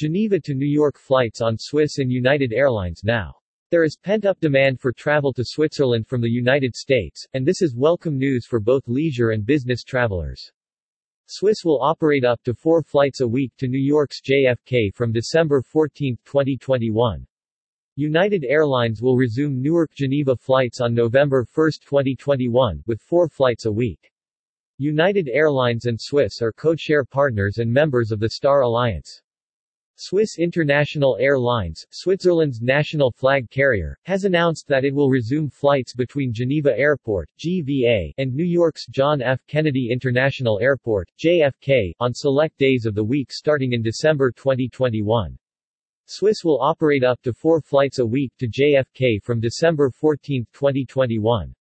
Geneva to New York flights on Swiss and United Airlines now. There is pent-up demand for travel to Switzerland from the United States, and this is welcome news for both leisure and business travelers. Swiss will operate up to four flights a week to New York's JFK from December 14, 2021. United Airlines will resume Newark-Geneva flights on November 1, 2021, with four flights a week. United Airlines and Swiss are codeshare partners and members of the Star Alliance. Swiss International Airlines, Switzerland's national flag carrier, has announced that it will resume flights between Geneva Airport, GVA, and New York's John F. Kennedy International Airport, JFK, on select days of the week starting in December 2021. Swiss will operate up to four flights a week to JFK from December 14, 2021.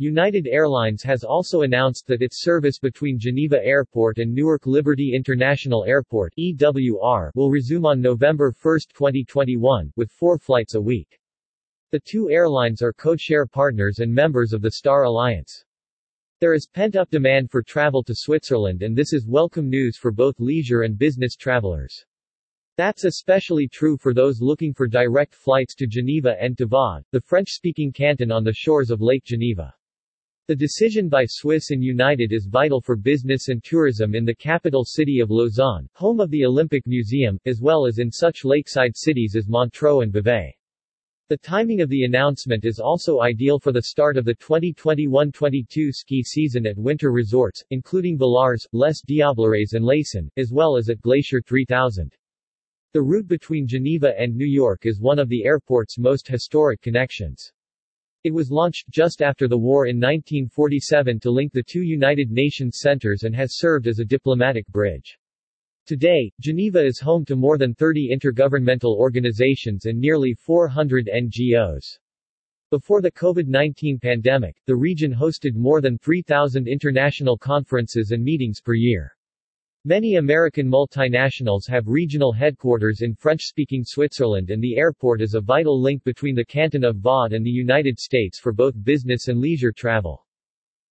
United Airlines has also announced that its service between Geneva Airport and Newark Liberty International Airport EWR will resume on November 1, 2021, with four flights a week. The two airlines are codeshare partners and members of the Star Alliance. There is pent-up demand for travel to Switzerland and this is welcome news for both leisure and business travelers. That's especially true for those looking for direct flights to Geneva and to Vaud, the French-speaking canton on the shores of Lake Geneva. The decision by Swiss and United is vital for business and tourism in the capital city of Lausanne, home of the Olympic Museum, as well as in such lakeside cities as Montreux and Vevey. The timing of the announcement is also ideal for the start of the 2021-22 ski season at winter resorts, including Villars, Les Diablerets and Leysin, as well as at Glacier 3000. The route between Geneva and New York is one of the airport's most historic connections. It was launched just after the war in 1947 to link the two United Nations centers and has served as a diplomatic bridge. Today, Geneva is home to more than 30 intergovernmental organizations and nearly 400 NGOs. Before the COVID-19 pandemic, the region hosted more than 3,000 international conferences and meetings per year. Many American multinationals have regional headquarters in French-speaking Switzerland and the airport is a vital link between the canton of Vaud and the United States for both business and leisure travel.